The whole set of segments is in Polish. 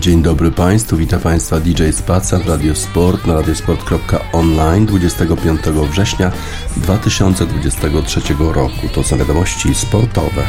Dzień dobry Państwu, witam Państwa DJ Spaca w Radio Sport na radiosport.online 25 września 2023 roku. To są wiadomości sportowe.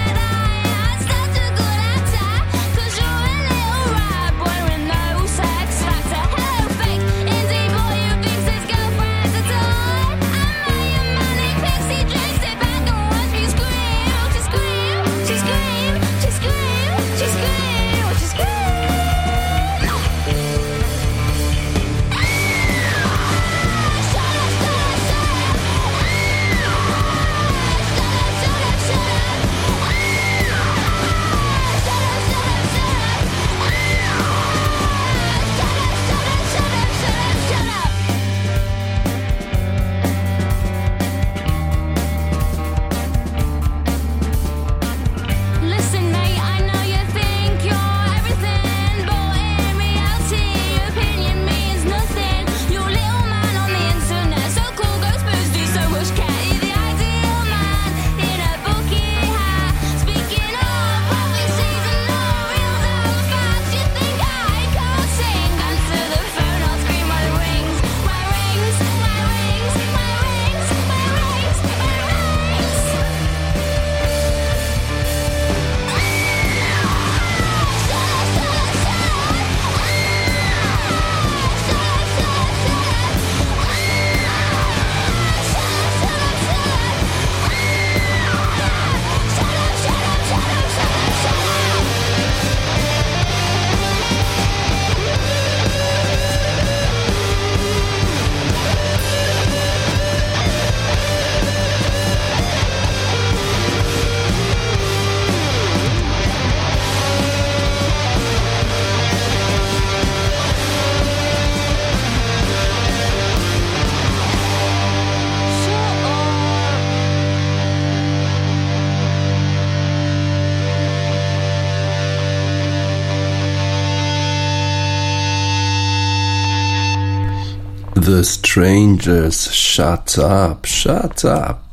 Strangers, shut up, shut up.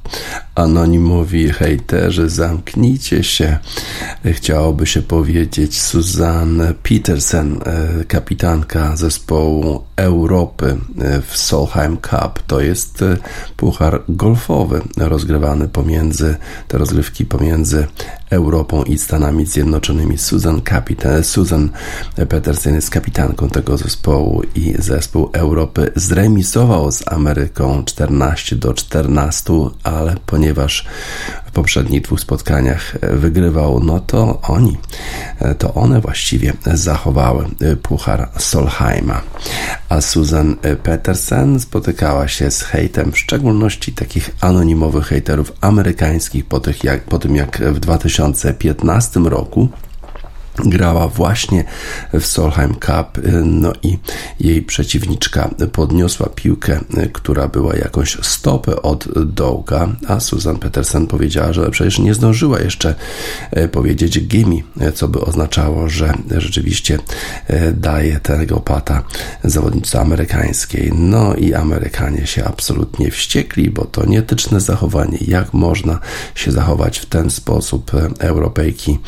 Anonimowi hejterzy, zamknijcie się. Chciałoby się powiedzieć Susan Petersen, e, kapitanka zespołu Europy e, w Solheim Cup. To jest e, puchar golfowy rozgrywany pomiędzy, te rozgrywki pomiędzy Europą i Stanami Zjednoczonymi. Susan, Kapitan, Susan Petersen jest kapitanką tego zespołu i zespół Europy zremisował z Ameryką 14 do 14, ale ponieważ w poprzednich dwóch spotkaniach wygrywał, no to oni, to one właściwie zachowały puchar Solheima. A Susan Petersen spotykała się z hejtem, w szczególności takich anonimowych hejterów amerykańskich po, tych jak, po tym jak w 2015 roku grała właśnie w Solheim Cup, no i jej przeciwniczka podniosła piłkę, która była jakąś stopę od dołka, a Susan Petersen powiedziała, że przecież nie zdążyła jeszcze e, powiedzieć gimme, co by oznaczało, że rzeczywiście daje tego pata zawodnicy amerykańskiej. No i Amerykanie się absolutnie wściekli, bo to nietyczne zachowanie. Jak można się zachować w ten sposób? Europejki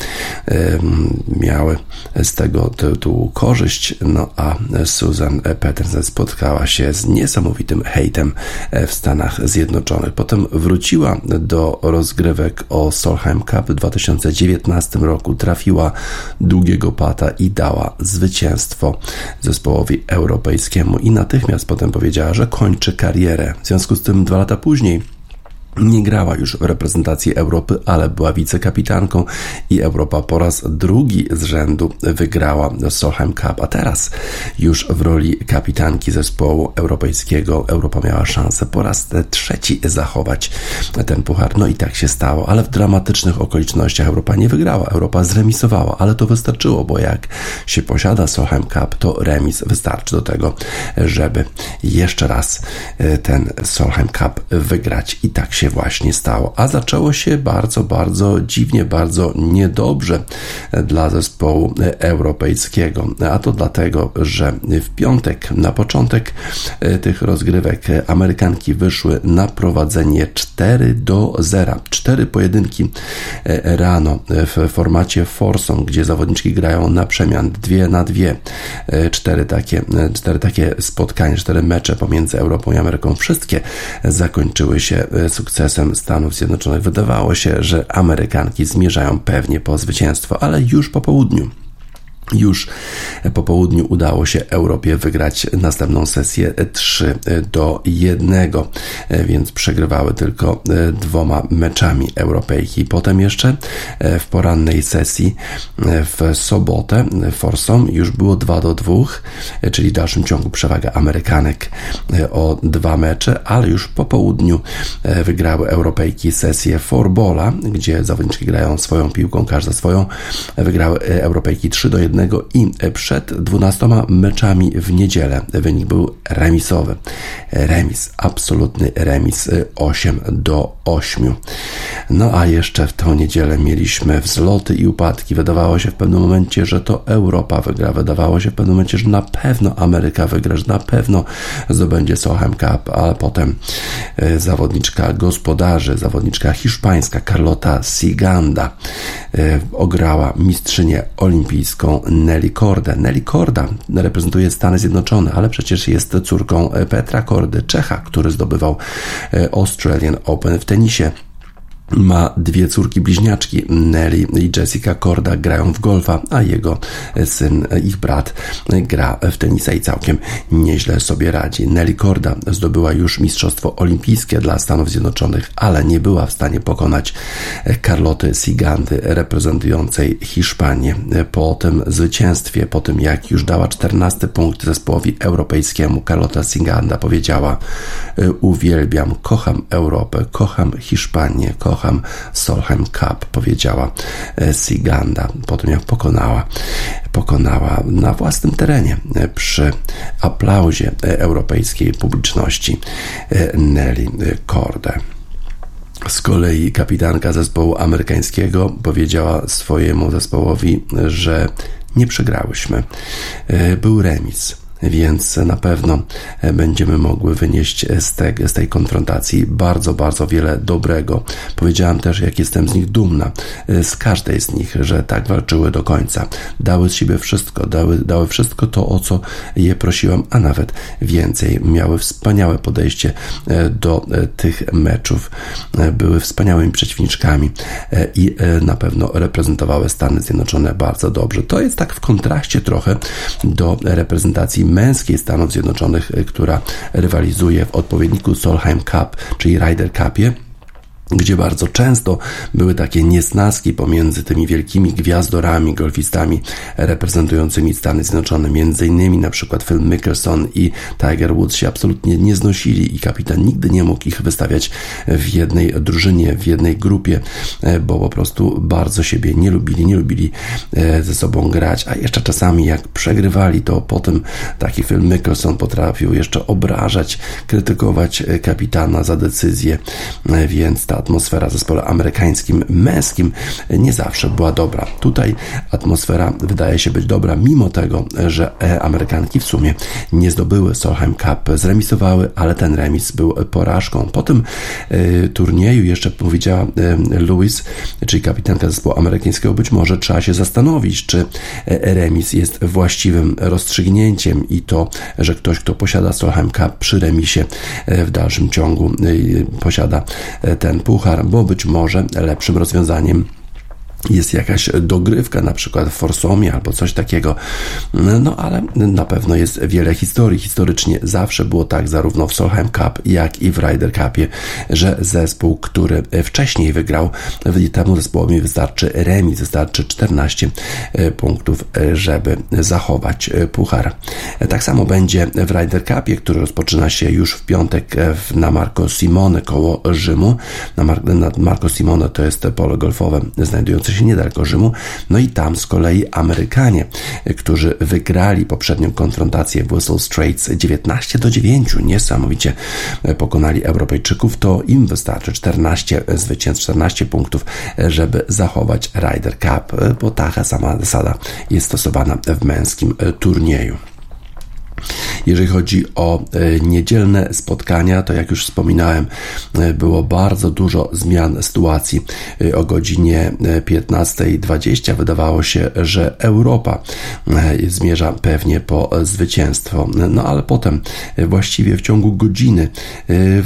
miały z tego tytułu korzyść, no a Susan Peterson spotkała się z niesamowitym hejtem w Stanach Zjednoczonych. Potem wróciła do rozgrywek o Solheim Cup w 2019 roku, trafiła długiego pata i dała zwycięstwo zespołowi europejskiemu i natychmiast potem powiedziała, że kończy karierę. W związku z tym dwa lata później nie grała już w reprezentacji Europy, ale była wicekapitanką i Europa po raz drugi z rzędu wygrała Solheim Cup, a teraz już w roli kapitanki zespołu europejskiego Europa miała szansę po raz trzeci zachować ten puchar. No i tak się stało, ale w dramatycznych okolicznościach Europa nie wygrała, Europa zremisowała, ale to wystarczyło, bo jak się posiada Solheim Cup, to remis wystarczy do tego, żeby jeszcze raz ten Solheim Cup wygrać. I tak się się właśnie stało. A zaczęło się bardzo, bardzo dziwnie, bardzo niedobrze dla zespołu europejskiego. A to dlatego, że w piątek, na początek tych rozgrywek, Amerykanki wyszły na prowadzenie 4 do 0. Cztery pojedynki rano w formacie Forson, gdzie zawodniczki grają na przemian, dwie na dwie, cztery takie, cztery takie spotkania, cztery mecze pomiędzy Europą i Ameryką. Wszystkie zakończyły się e, sukcesem Stanów Zjednoczonych. Wydawało się, że Amerykanki zmierzają pewnie po zwycięstwo, ale już po południu już po południu udało się Europie wygrać następną sesję 3 do 1, więc przegrywały tylko dwoma meczami Europejki. Potem jeszcze w porannej sesji w sobotę Forsom już było 2 do 2, czyli w dalszym ciągu przewaga Amerykanek o dwa mecze, ale już po południu wygrały Europejki sesję Forbola, gdzie zawodniczki grają swoją piłką, każda swoją. Wygrały Europejki 3 do 1 i przed 12 meczami w niedzielę wynik był remisowy. Remis, absolutny remis 8 do 8. No a jeszcze w tę niedzielę mieliśmy wzloty i upadki. Wydawało się w pewnym momencie, że to Europa wygra. Wydawało się w pewnym momencie, że na pewno Ameryka wygra, że na pewno zdobędzie Solheim Cup, ale potem e, zawodniczka gospodarzy, zawodniczka hiszpańska Carlota Siganda e, ograła mistrzynię olimpijską Nelly Korda. Nelly Korda reprezentuje Stany Zjednoczone, ale przecież jest córką Petra Kordy, Czecha, który zdobywał e, Australian Open w tenisie ma dwie córki bliźniaczki, Nelly i Jessica Korda grają w golfa, a jego syn, ich brat gra w tenisa i całkiem nieźle sobie radzi. Nelly Korda zdobyła już Mistrzostwo Olimpijskie dla Stanów Zjednoczonych, ale nie była w stanie pokonać Carloty Sigandy reprezentującej Hiszpanię. Po tym zwycięstwie, po tym jak już dała 14 punkt zespołowi europejskiemu, Carlota Siganda powiedziała uwielbiam, kocham Europę, kocham Hiszpanię, kocham kocham Solheim Cup, powiedziała e, Siganda po tym jak pokonała, pokonała na własnym terenie e, przy aplauzie e, europejskiej publiczności Nelly Kordę. Z kolei kapitanka zespołu amerykańskiego powiedziała swojemu zespołowi, że nie przegrałyśmy. Był remis więc na pewno będziemy mogły wynieść z, z tej konfrontacji bardzo, bardzo wiele dobrego. Powiedziałam też, jak jestem z nich dumna, z każdej z nich, że tak walczyły do końca. Dały z siebie wszystko, dały, dały wszystko to, o co je prosiłam, a nawet więcej. Miały wspaniałe podejście e, do e, tych meczów, e, były wspaniałymi przeciwniczkami i na pewno reprezentowały Stany Zjednoczone bardzo dobrze. To jest tak w kontraście trochę do reprezentacji męskiej Stanów Zjednoczonych, y, która rywalizuje w odpowiedniku Solheim Cup, czyli Ryder Cupie gdzie bardzo często były takie niesnaski pomiędzy tymi wielkimi gwiazdorami, golfistami reprezentującymi Stany Zjednoczone. Między innymi na przykład Phil Mickelson i Tiger Woods się absolutnie nie znosili i kapitan nigdy nie mógł ich wystawiać w jednej drużynie, w jednej grupie, e, bo po prostu bardzo siebie nie lubili, nie lubili e, ze sobą grać, a jeszcze czasami jak przegrywali, to potem taki Phil Mickelson potrafił jeszcze obrażać, krytykować e, kapitana za decyzję, więc ta atmosfera w zespole amerykańskim męskim nie zawsze była dobra. Tutaj atmosfera wydaje się być dobra, mimo tego, że e, Amerykanki w sumie nie zdobyły Solheim Cup, zremisowały, ale ten remis był porażką. Po tym e, turnieju jeszcze powiedziała e, Louis, czyli kapitanka zespołu amerykańskiego, być może trzeba się zastanowić, czy remis jest właściwym rozstrzygnięciem i to, że ktoś, kto posiada Solheim Cup przy remisie w dalszym ciągu posiada ten puchar, bo być może lepszym rozwiązaniem jest jakaś dogrywka, na przykład w Forsomie albo coś takiego. No ale na pewno jest wiele historii. Historycznie zawsze było tak, zarówno w Solheim Cup, jak i w Ryder Cupie, że zespół, który wcześniej wygrał, temu zespołowi wystarczy remis, wystarczy 14 e, punktów, e, żeby zachować e, puchar. Tak samo będzie w Ryder Cupie, który rozpoczyna się już w piątek na Marco Simone koło Rzymu. Na, Mar- na Marco Simone to jest pole golfowe znajdujące się niedaleko Rzymu. No i tam z kolei Amerykanie, którzy wygrali poprzednią konfrontację w Whistle Straits 19 do 9, niesamowicie pokonali Europejczyków, to im wystarczy 14 zwycięstw, 14 punktów, żeby zachować Ryder Cup, bo taka sama zasada jest stosowana w męskim turnieju. Jeżeli chodzi o e, niedzielne spotkania, to jak już wspominałem, e, było bardzo dużo zmian sytuacji. E, o godzinie 15.20 wydawało się, że Europa zmierza pewnie po zwycięstwo. No ale potem, właściwie w ciągu godziny,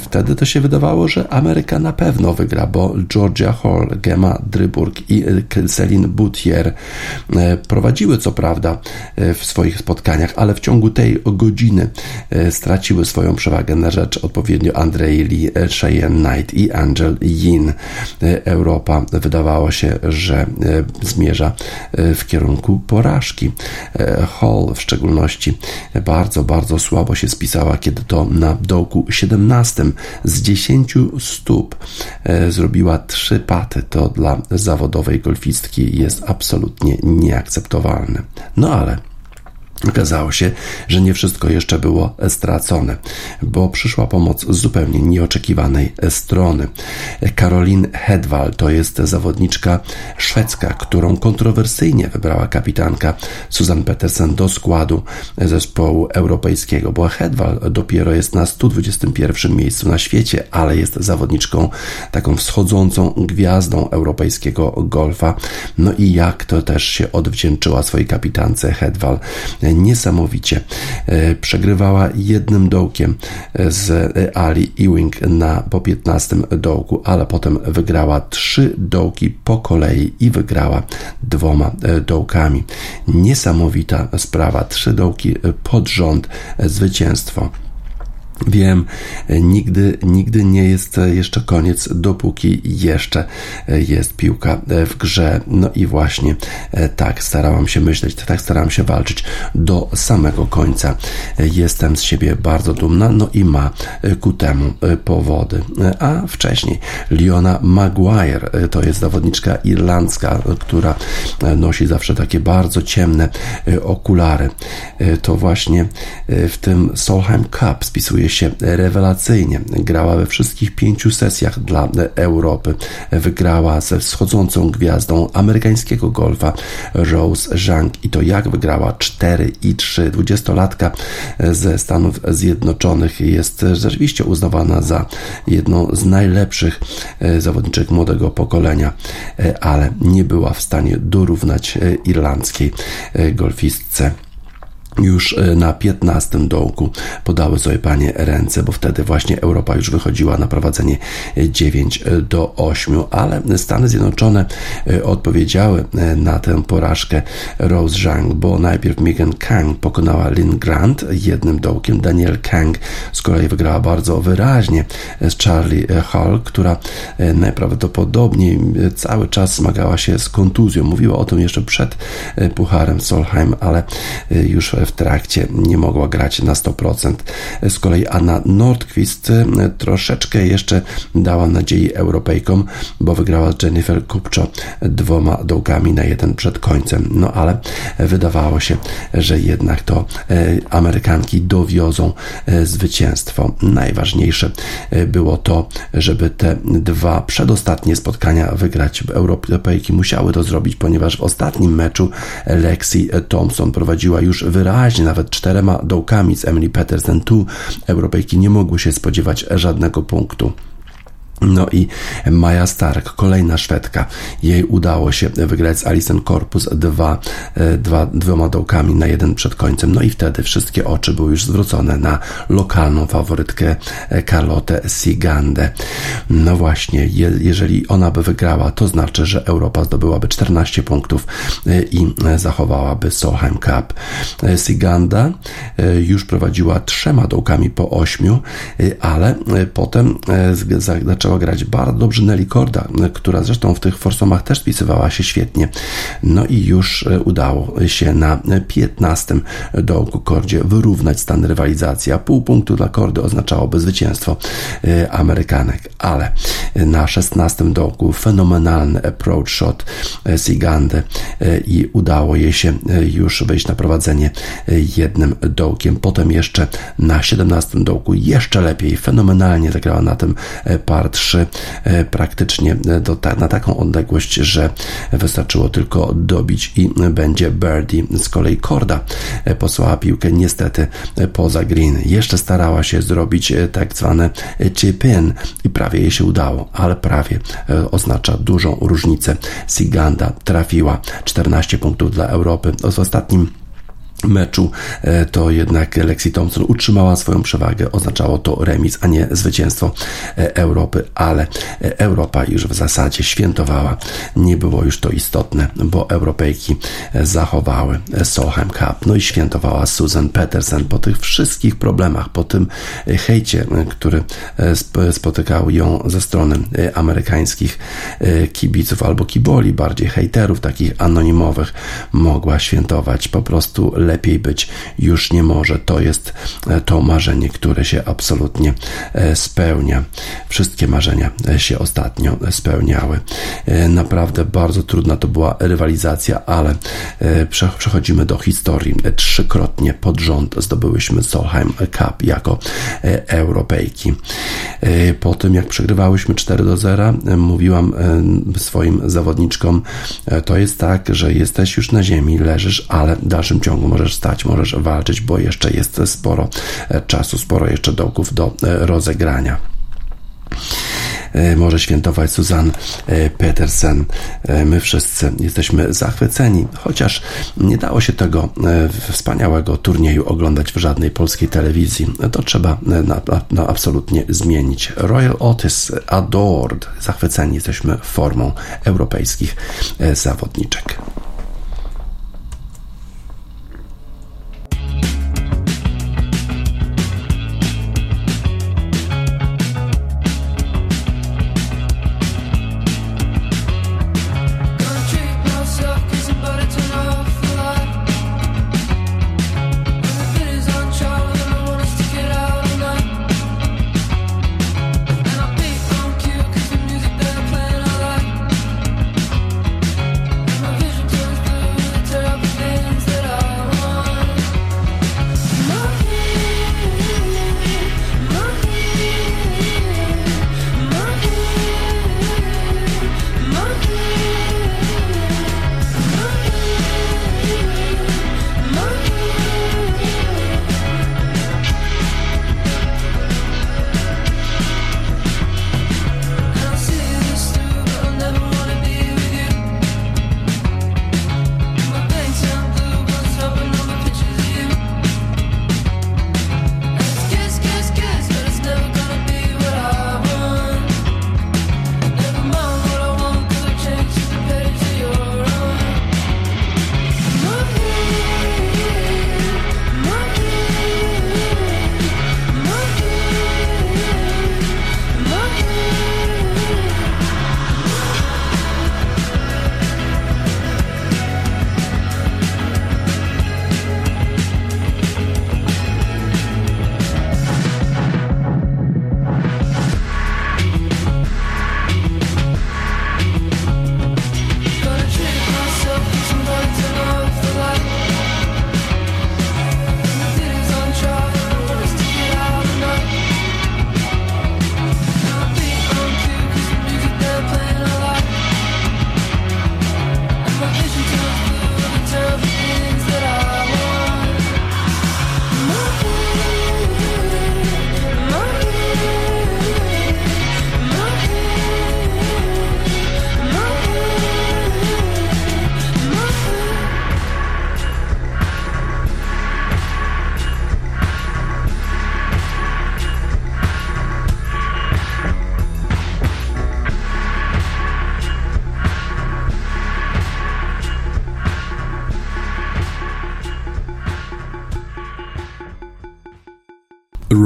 wtedy to się wydawało, że Ameryka na pewno wygra, bo Georgia Hall, Gemma Dryburg i Celine Boutier prowadziły co prawda w swoich spotkaniach, ale w ciągu tej godziny e, straciły swoją przewagę na rzecz odpowiednio Andrei Lee, e, Cheyenne Knight i Angel Yin. E, Europa wydawało się, że zmierza w kierunku porażki. Hall w szczególności bardzo, bardzo słabo się spisała, kiedy to na dołku 17 z 10 stóp zrobiła trzy paty. To dla zawodowej golfistki jest absolutnie nieakceptowalne. No ale Okazało się, że nie wszystko jeszcze było stracone, bo przyszła pomoc z zupełnie nieoczekiwanej strony. Caroline Hedwall to jest zawodniczka szwedzka, którą kontrowersyjnie wybrała kapitanka Susan Petersen do składu zespołu europejskiego, bo Hedwall dopiero jest na 121 miejscu na świecie, ale jest zawodniczką taką wschodzącą gwiazdą europejskiego golfa. No i jak to też się odwdzięczyła swojej kapitance Hedwall niesamowicie. E, przegrywała jednym dołkiem z Ali Ewing na po 15 dołku, ale potem wygrała trzy dołki po kolei i wygrała dwoma e, dołkami. Niesamowita sprawa. Trzy dołki pod rząd zwycięstwo. Wiem, nigdy, nigdy nie jest jeszcze koniec, dopóki jeszcze jest piłka w grze. No i właśnie tak starałam się myśleć, tak starałam się walczyć do samego końca. Jestem z siebie bardzo dumna, no i ma ku temu powody. A wcześniej Leona Maguire to jest zawodniczka irlandzka, która nosi zawsze takie bardzo ciemne okulary. To właśnie w tym Solheim Cup spisuje się rewelacyjnie. Grała we wszystkich pięciu sesjach dla Europy. Wygrała ze wschodzącą gwiazdą amerykańskiego golfa Rose Zhang i to jak wygrała 4 i 3. Dwudziestolatka ze Stanów Zjednoczonych jest rzeczywiście uznawana za jedną z najlepszych zawodniczek młodego pokolenia, ale nie była w stanie dorównać irlandzkiej golfistce już e, na 15 dołku podały sobie panie ręce, bo wtedy właśnie Europa już wychodziła na prowadzenie 9 e, do 8, ale Stany Zjednoczone e, odpowiedziały na tę porażkę Rose Zhang, bo najpierw Megan Kang pokonała Lynn Grant jednym dołkiem, Daniel Kang z kolei wygrała bardzo wyraźnie z Charlie Hall, która najprawdopodobniej cały czas zmagała się z kontuzją. Mówiła o tym jeszcze przed Pucharem Solheim, ale już w trakcie nie mogła grać na 100%. Z kolei Anna Nordqvist e, troszeczkę jeszcze dała nadziei Europejkom, bo wygrała Jennifer Kupcho dwoma dołkami na jeden przed końcem. No ale wydawało się, że jednak to e, Amerykanki dowiozą e, zwycięstwo. Najważniejsze było to, żeby te dwa przedostatnie spotkania wygrać. Europejki musiały to zrobić, ponieważ w ostatnim meczu Lexi Thompson prowadziła już wyraźnie wyraźnie, nawet czterema dołkami z Emily Petersen. Tu Europejki nie mogły się spodziewać żadnego punktu. No i Maja Stark, kolejna Szwedka. Jej udało się wygrać z Alison Corpus dwa, e, dwa, dwoma dołkami na jeden przed końcem. No i wtedy wszystkie oczy były już zwrócone na lokalną faworytkę e, Carlotę Sigandę. No właśnie, je, jeżeli ona by wygrała, to znaczy, że Europa zdobyłaby 14 punktów e, i zachowałaby Solheim Cup. Siganda już prowadziła trzema dołkami po ośmiu, ale potem zaczęła zaczęła grać bardzo dobrze Nelly Korda, która zresztą w tych forsomach też spisywała się świetnie. No i już udało się na 15 dołku Kordzie wyrównać stan rywalizacji, a pół punktu dla Kordy oznaczałoby zwycięstwo Amerykanek. Ale na 16 dołku fenomenalny approach shot Sigandy i udało jej się już wyjść na prowadzenie jednym dołkiem. Potem jeszcze na 17 dołku jeszcze lepiej, fenomenalnie zagrała na tym e, par 3 e, praktycznie do, na taką odległość, że wystarczyło tylko dobić i będzie birdie. Z kolei Korda e, posłała piłkę niestety poza green. Jeszcze starała się zrobić tak zwane chip in i prawie jej się udało, ale prawie oznacza dużą różnicę. Siganda trafiła 14 punktów dla Europy. W ostatnim meczu, e, to jednak Lexi Thompson utrzymała swoją przewagę. Oznaczało to remis, a nie zwycięstwo e, Europy, ale e, Europa już w zasadzie świętowała. Nie było już to istotne, bo Europejki zachowały Solheim Cup. No i świętowała Susan Petersen po tych wszystkich problemach, po tym hejcie, który spotykał ją ze strony amerykańskich kibiców albo kiboli, bardziej hejterów, takich anonimowych, mogła świętować po prostu lepiej być już nie może. To jest e, to marzenie, które się absolutnie e, spełnia. Wszystkie marzenia e, się ostatnio spełniały. Naprawdę bardzo trudna to była rywalizacja, ale przechodzimy do historii. Trzykrotnie pod rząd zdobyłyśmy Solheim Cup jako Europejki. Po tym, jak przegrywałyśmy 4 do 0, mówiłam swoim zawodniczkom, to jest tak, że jesteś już na ziemi, leżysz, ale w dalszym ciągu możesz stać, możesz walczyć, bo jeszcze jest sporo e, czasu, sporo jeszcze dołków do e, rozegrania e, może świętować Susan Petersen. My wszyscy jesteśmy zachwyceni, chociaż nie dało się tego wspaniałego turnieju oglądać w żadnej polskiej telewizji. To trzeba na, na absolutnie zmienić. Royal Otis adored. Zachwyceni jesteśmy formą europejskich zawodniczek.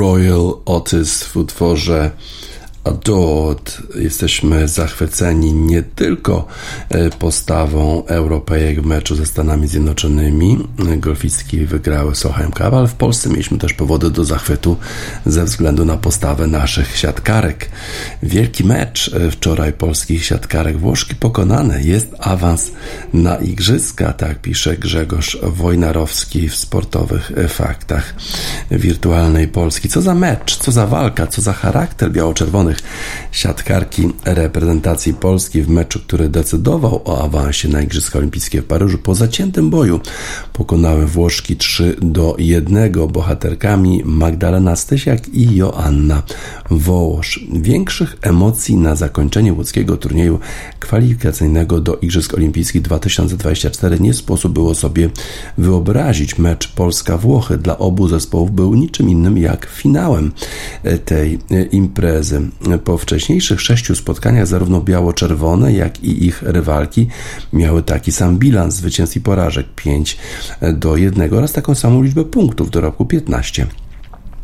Royal Otis w utworze Adored. Jesteśmy zachwyceni nie tylko e, postawą Europejek w meczu ze Stanami Zjednoczonymi. Golfistki wygrały Solheim Cup, ale w Polsce mieliśmy też powody do zachwytu ze względu na postawę naszych siatkarek. Wielki mecz e, wczoraj polskich siatkarek. Włoszki pokonane. Jest awans na igrzyska, tak pisze Grzegorz Wojnarowski w sportowych e, faktach wirtualnej Polski. Co za mecz, co za walka, co za charakter biało-czerwony siatkarki reprezentacji Polski w meczu, który decydował o awansie na Igrzyska Olimpijskie w Paryżu po zaciętym boju. Pokonały Włoszki 3 do 1 bohaterkami Magdalena Stysiak i Joanna Wołosz. Większych emocji na zakończenie łódzkiego turnieju kwalifikacyjnego do Igrzysk Olimpijskich 2024 nie sposób było sobie wyobrazić. Mecz Polska-Włochy dla obu zespołów był niczym innym jak finałem tej imprezy. Po wcześniejszych sześciu spotkaniach zarówno biało-czerwone, jak i ich rywalki miały taki sam bilans zwycięstw i porażek 5 do 1 oraz taką samą liczbę punktów do roku 15.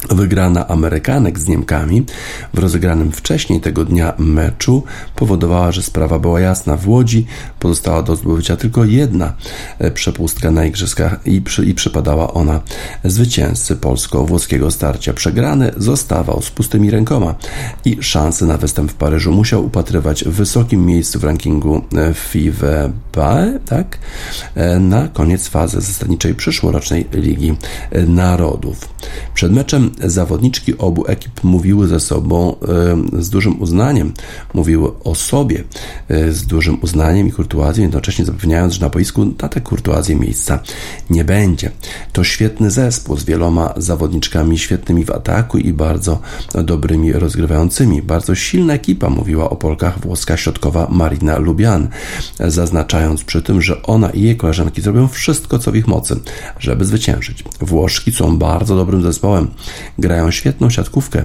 Wygrana Amerykanek z Niemkami w rozegranym wcześniej tego dnia meczu powodowała, że sprawa była jasna. W Łodzi pozostała do zdobycia tylko jedna e, przepustka na igrzyskach i, przy, i przypadała ona zwycięzcy polsko-włoskiego starcia. Przegrany zostawał z pustymi rękoma i szansy na występ w Paryżu musiał upatrywać w wysokim miejscu w rankingu e, tak? E, na koniec fazy zasadniczej przyszłorocznej Ligi Narodów. Przed meczem zawodniczki obu ekip mówiły ze sobą e, z dużym uznaniem, mówiły o sobie e, z dużym uznaniem i kurtuazją, jednocześnie zapewniając, że na boisku na tę kurtuazję miejsca nie będzie. To świetny zespół z wieloma zawodniczkami świetnymi w ataku i bardzo dobrymi rozgrywającymi. Bardzo silna ekipa, mówiła o Polkach włoska środkowa Marina Lubian, zaznaczając przy tym, że ona i jej koleżanki zrobią wszystko, co w ich mocy, żeby zwyciężyć. Włoszki są bardzo dobrym zespołem grają świetną siatkówkę.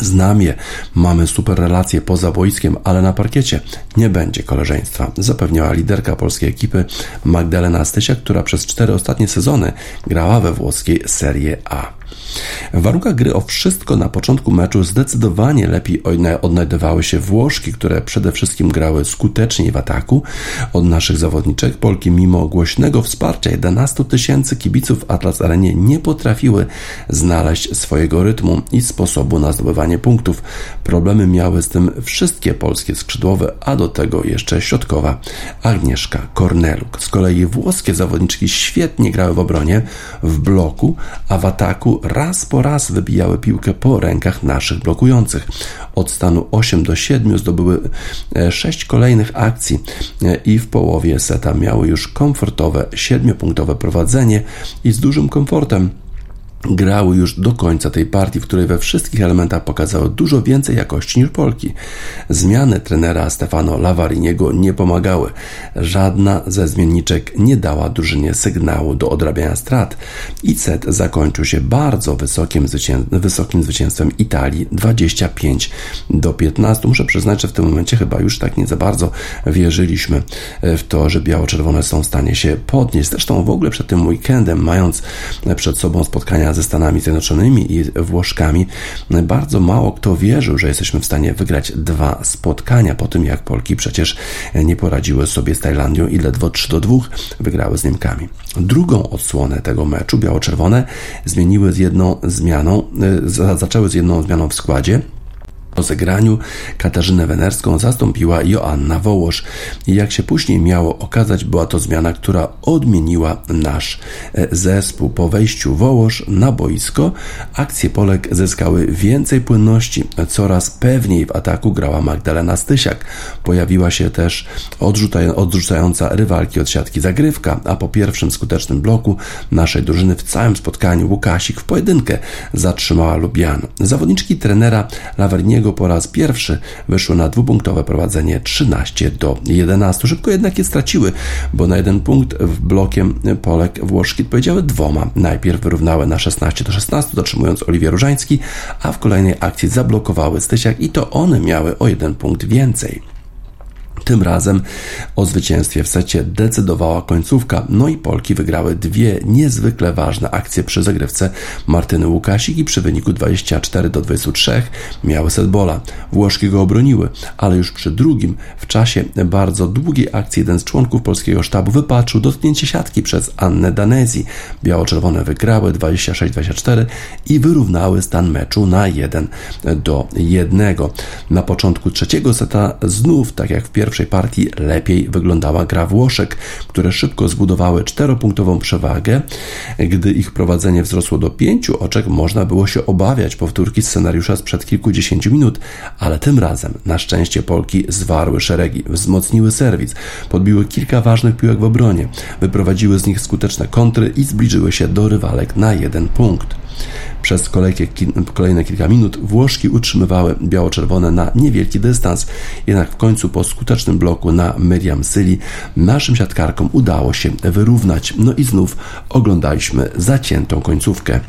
Znamie, mamy super relacje poza boiskiem, ale na parkiecie nie będzie koleżeństwa, zapewniała liderka polskiej ekipy Magdalena Stysia, która przez cztery ostatnie sezony grała we włoskiej Serie A. W warunkach gry o wszystko na początku meczu zdecydowanie lepiej odnajdowały się Włoszki, które przede wszystkim grały skutecznie w ataku od naszych zawodniczek. Polki mimo głośnego wsparcia 11 tysięcy kibiców Atlas Arenie nie potrafiły znaleźć swojego rytmu i sposobu na zdobywanie punktów. Problemy miały z tym wszystkie polskie skrzydłowe, a do tego jeszcze środkowa Agnieszka Korneluk. Z kolei włoskie zawodniczki świetnie grały w obronie, w bloku, a w ataku raz po raz wybijały piłkę po rękach naszych blokujących. Od stanu 8 do 7 zdobyły 6 e, kolejnych akcji e, i w połowie seta miały już komfortowe 7-punktowe prowadzenie i z dużym komfortem grały już do końca tej partii, w której we wszystkich elementach pokazały dużo więcej jakości niż Polki. Zmiany trenera Stefano Lavariniego nie pomagały. Żadna ze zmienniczek nie dała drużynie sygnału do odrabiania strat i set zakończył się bardzo wysokim, zwycię wysokim zwycięstwem Italii 25 do 15. Muszę przyznać, że w tym momencie chyba już tak nie za bardzo wierzyliśmy w to, że biało-czerwone są w stanie się podnieść. Zresztą w ogóle przed tym weekendem, mając przed sobą spotkania ze Stanami Zjednoczonymi i Włoszkami, bardzo mało kto wierzył, że jesteśmy w stanie wygrać dwa spotkania po tym, jak Polki przecież nie poradziły sobie z Tajlandią i ledwo 3 do 2 wygrały z Niemkami. Drugą odsłonę tego meczu biało-czerwone zmieniły z jedną zmianą, e, zaczęły z jedną zmianą w składzie. Po zegraniu Katarzynę Wenerską zastąpiła Joanna Wołosz jak się później miało okazać, była to zmiana, która odmieniła nasz e, zespół. Po wejściu Wołosz na boisko akcje Polek zyskały więcej płynności. Coraz pewniej w ataku grała Magdalena Stysiak. Pojawiła się też odrzucająca rywalki od siatki zagrywka, a po pierwszym skutecznym bloku naszej drużyny w całym spotkaniu Łukasik w pojedynkę zatrzymała Lubian. Zawodniczki trenera Lawerniego po raz pierwszy wyszły na dwupunktowe prowadzenie 13 do 11. Szybko jednak je straciły, bo na jeden punkt w blokiem Polek Włoszki odpowiedziały dwoma. Najpierw wyrównały na 16 do 16, dotrzymując Oliwier Różański, a w kolejnej akcji zablokowały Stysiak i to one miały o jeden punkt więcej. Tym razem o zwycięstwie w secie decydowała końcówka, no i Polki wygrały dwie niezwykle ważne akcje przy zagrywce Martyny Łukasik i przy wyniku 24 do 23 miały setbola. Włoszki go obroniły, ale już przy drugim, w czasie bardzo długiej akcji jeden z członków polskiego sztabu wypatrzył dotknięcie siatki przez Annę Danezi. Biało-czerwone wygrały 26-24 i wyrównały stan meczu na 1 do 1. Na początku trzeciego seta znów, tak jak w pierwszym pierwszej partii lepiej wyglądała gra Włoszek, które szybko zbudowały czteropunktową przewagę. Gdy ich prowadzenie wzrosło do pięciu oczek, można było się obawiać powtórki scenariusza sprzed kilkudziesięciu minut, ale tym razem na szczęście Polki zwarły szeregi, wzmocniły serwis, podbiły kilka ważnych piłek w obronie, wyprowadziły z nich skuteczne kontry i zbliżyły się do rywalek na jeden punkt. Przez kolejne kilka minut Włoszki utrzymywały biało-czerwone na niewielki dystans, jednak w końcu po skutecznym bloku na Miriam Syli naszym siatkarkom udało się wyrównać. No i znów oglądaliśmy zaciętą końcówkę.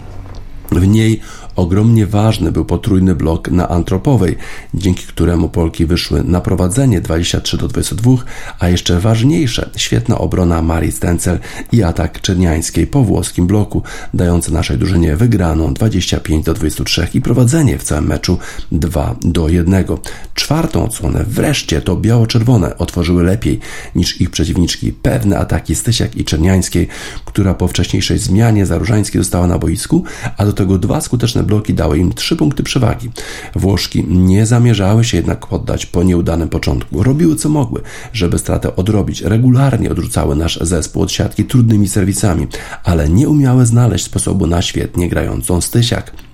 W niej Ogromnie ważny był potrójny blok na Antropowej, dzięki któremu Polki wyszły na prowadzenie 23 do 22, a jeszcze ważniejsze, świetna obrona Marii Stencel i atak Czerniańskiej po włoskim bloku, dający naszej drużynie wygraną 25 do 23 i prowadzenie w całym meczu 2 do 1. Czwartą odsłonę wreszcie to biało-czerwone otworzyły lepiej niż ich przeciwniczki pewne ataki Stysiak i Czerniańskiej, która po wcześniejszej zmianie Zaróżańskiej została na boisku, a do tego dwa skuteczne bloki dały im trzy punkty przewagi. Włoszki nie zamierzały się jednak poddać po nieudanym początku. Robiły co mogły, żeby stratę odrobić. Regularnie odrzucały nasz zespół od siatki trudnymi serwisami, ale nie umiały znaleźć sposobu na świetnie grającą Stysiak.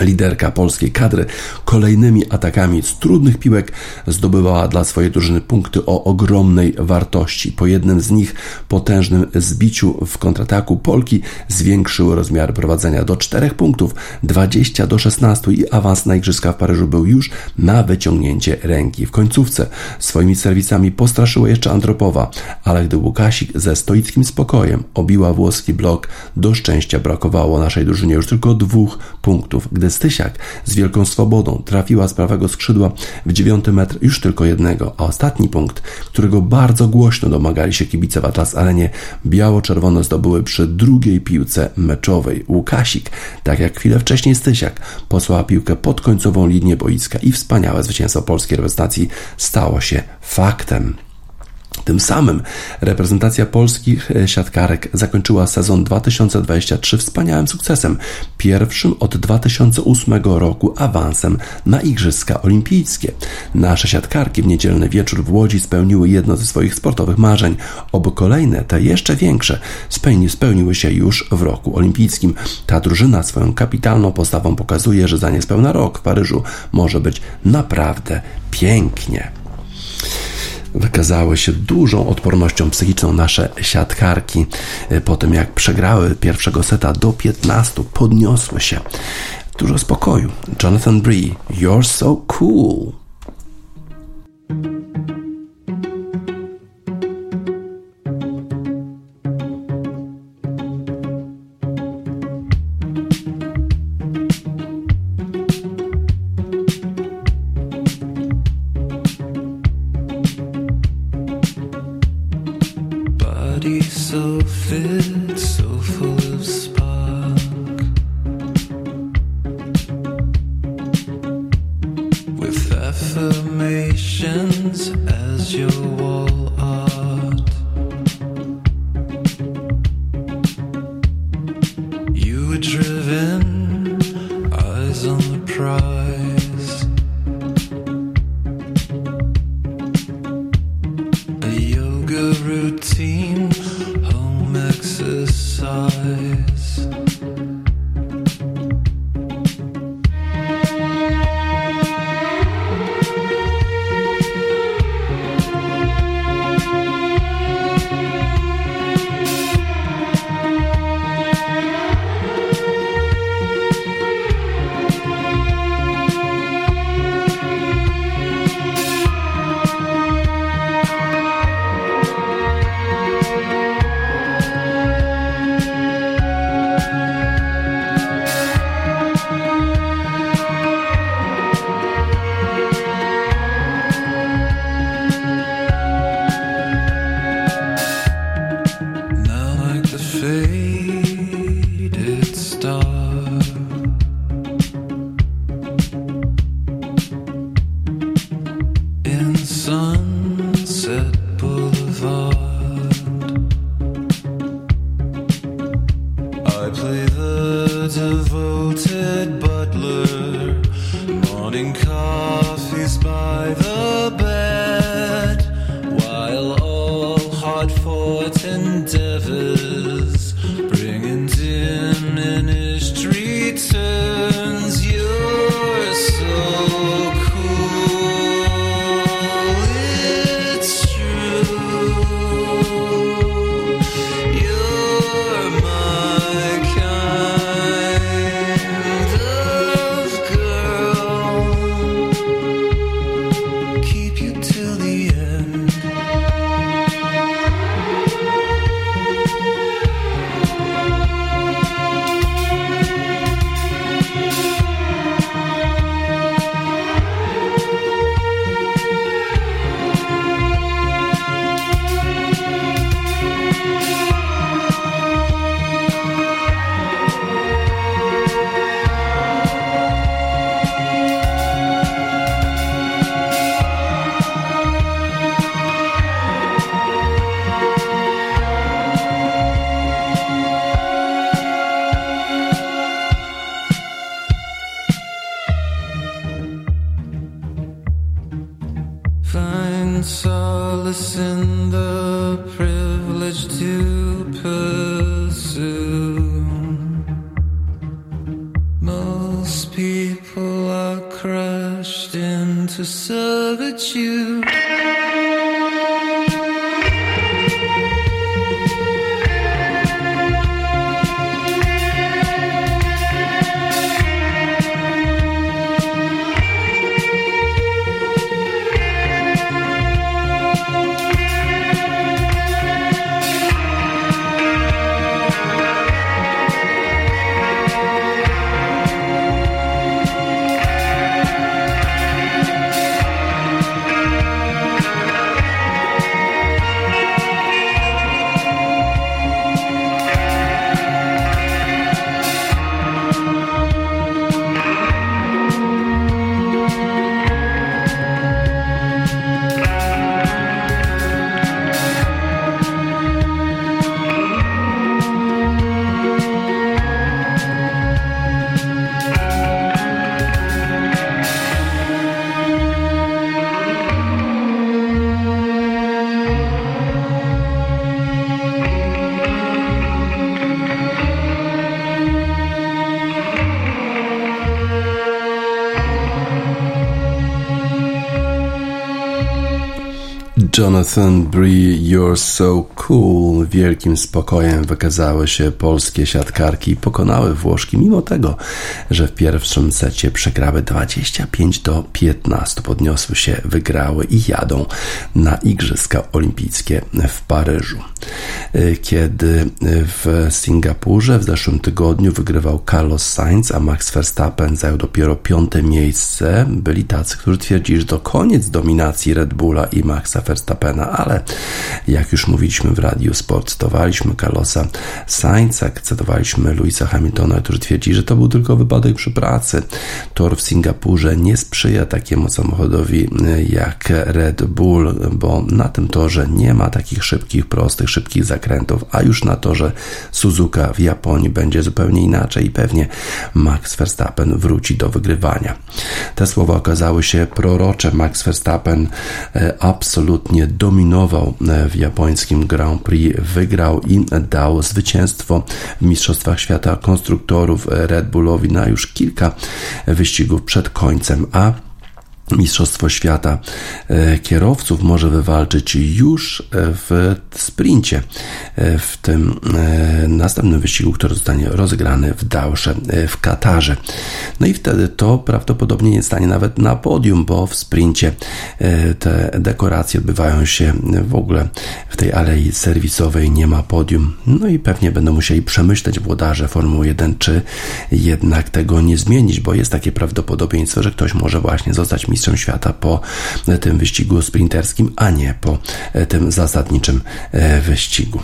Liderka polskiej kadry kolejnymi atakami z trudnych piłek zdobywała dla swojej drużyny punkty o ogromnej wartości. Po jednym z nich potężnym zbiciu w kontrataku Polki zwiększyły rozmiar prowadzenia do 4 punktów, 20 do 16 i awans na Igrzyska w Paryżu był już na wyciągnięcie ręki. W końcówce swoimi serwisami postraszyła jeszcze Andropowa, ale gdy Łukasik ze stoickim spokojem obiła włoski blok, do szczęścia brakowało naszej drużynie już tylko dwóch punktów, gdy Stysiak z wielką swobodą trafiła z prawego skrzydła w dziewiąty metr już tylko jednego, a ostatni punkt, którego bardzo głośno domagali się kibice w Atlas Arenie, biało-czerwone zdobyły przy drugiej piłce meczowej. Łukasik, tak jak chwilę wcześniej Stysiak, posłała piłkę pod końcową linię boiska i wspaniałe zwycięstwo polskiej reprezentacji stało się faktem. Tym samym reprezentacja polskich e, siatkarek zakończyła sezon 2023 wspaniałym sukcesem, pierwszym od 2008 roku awansem na Igrzyska Olimpijskie. Nasze siatkarki w niedzielny wieczór w Łodzi spełniły jedno ze swoich sportowych marzeń, oby kolejne, te jeszcze większe, spełniły się już w roku olimpijskim. Ta drużyna swoją kapitalną postawą pokazuje, że za niespełna rok w Paryżu może być naprawdę pięknie wykazały się dużą odpornością psychiczną nasze siatkarki. E, po tym jak przegrały pierwszego seta do 15, podniosły się. Dużo spokoju. Jonathan Bree, you're so cool. eyes. Jonathan Bree, You're So Cool. Wielkim spokojem wykazały się polskie siatkarki i pokonały Włoszki, mimo tego, że w pierwszym secie przegrały 25 do 15. Podniosły się, wygrały i jadą na Igrzyska Olimpijskie w Paryżu. Kiedy w Singapurze w zeszłym tygodniu wygrywał Carlos Sainz, a Max Verstappen zajął dopiero piąte miejsce, byli tacy, którzy twierdzili, że to koniec dominacji Red Bulla i Maxa Verstappena, ale jak już mówiliśmy w Radiu Sport, cytowaliśmy Carlosa Sainza, cytowaliśmy Louisa Hamiltona, którzy twierdzili, że to był tylko wypadek przy pracy. Tor w Singapurze nie sprzyja takiemu samochodowi jak Red Bull, bo na tym torze nie ma takich szybkich, prostych, szybkich zakrętów, a już na torze Suzuka w Japonii będzie zupełnie inaczej i pewnie Max Verstappen wróci do wygrywania. Te słowa okazały się prorocze. Max Verstappen e, absolutnie dominował e, w japońskim Grand Prix, wygrał i dał zwycięstwo w Mistrzostwach Świata konstruktorów Red Bullowi na już kilka wyścigów przed końcem, a Mistrzostwo Świata e, kierowców może wywalczyć już w sprincie e, w tym e, następnym wyścigu, który zostanie rozegrany w Dausze w Katarze. No i wtedy to prawdopodobnie nie stanie nawet na podium, bo w sprincie te dekoracje odbywają się w ogóle w tej alei serwisowej, nie ma podium. No i pewnie będą musieli przemyśleć włodarze Formuły 1, czy jednak tego nie zmienić, bo jest takie prawdopodobieństwo, że ktoś może właśnie zostać mistrzem mistrzem świata po tym wyścigu sprinterskim, a nie po tym zasadniczym e, wyścigu.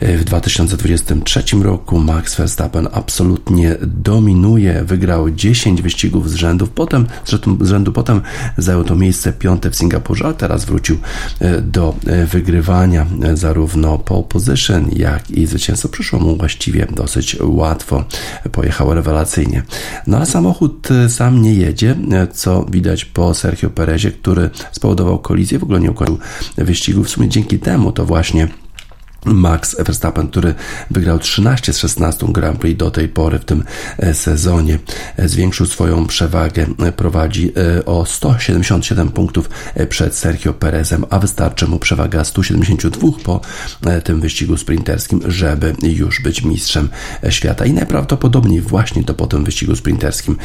W 2023 roku Max Verstappen absolutnie dominuje, wygrał 10 wyścigów z rzędu, potem, z rzędu potem zajął to miejsce piąte w Singapurze, a teraz wrócił e, do e, wygrywania zarówno pole position, jak i zwycięstwo przyszło mu właściwie dosyć łatwo, pojechał rewelacyjnie. No a samochód sam nie jedzie, co widać po Sergio Perezie, który spowodował kolizję, w ogóle nie ukończył wyścigu. W sumie dzięki temu to właśnie Max Verstappen, który wygrał 13 z 16 Grand Prix do tej pory w tym e, sezonie, e, zwiększył swoją przewagę, e, prowadzi o 177 punktów przed Sergio Perezem, a wystarczy mu przewaga 172 po tym wyścigu sprinterskim, żeby już być mistrzem świata. I najprawdopodobniej właśnie to po tym wyścigu sprinterskim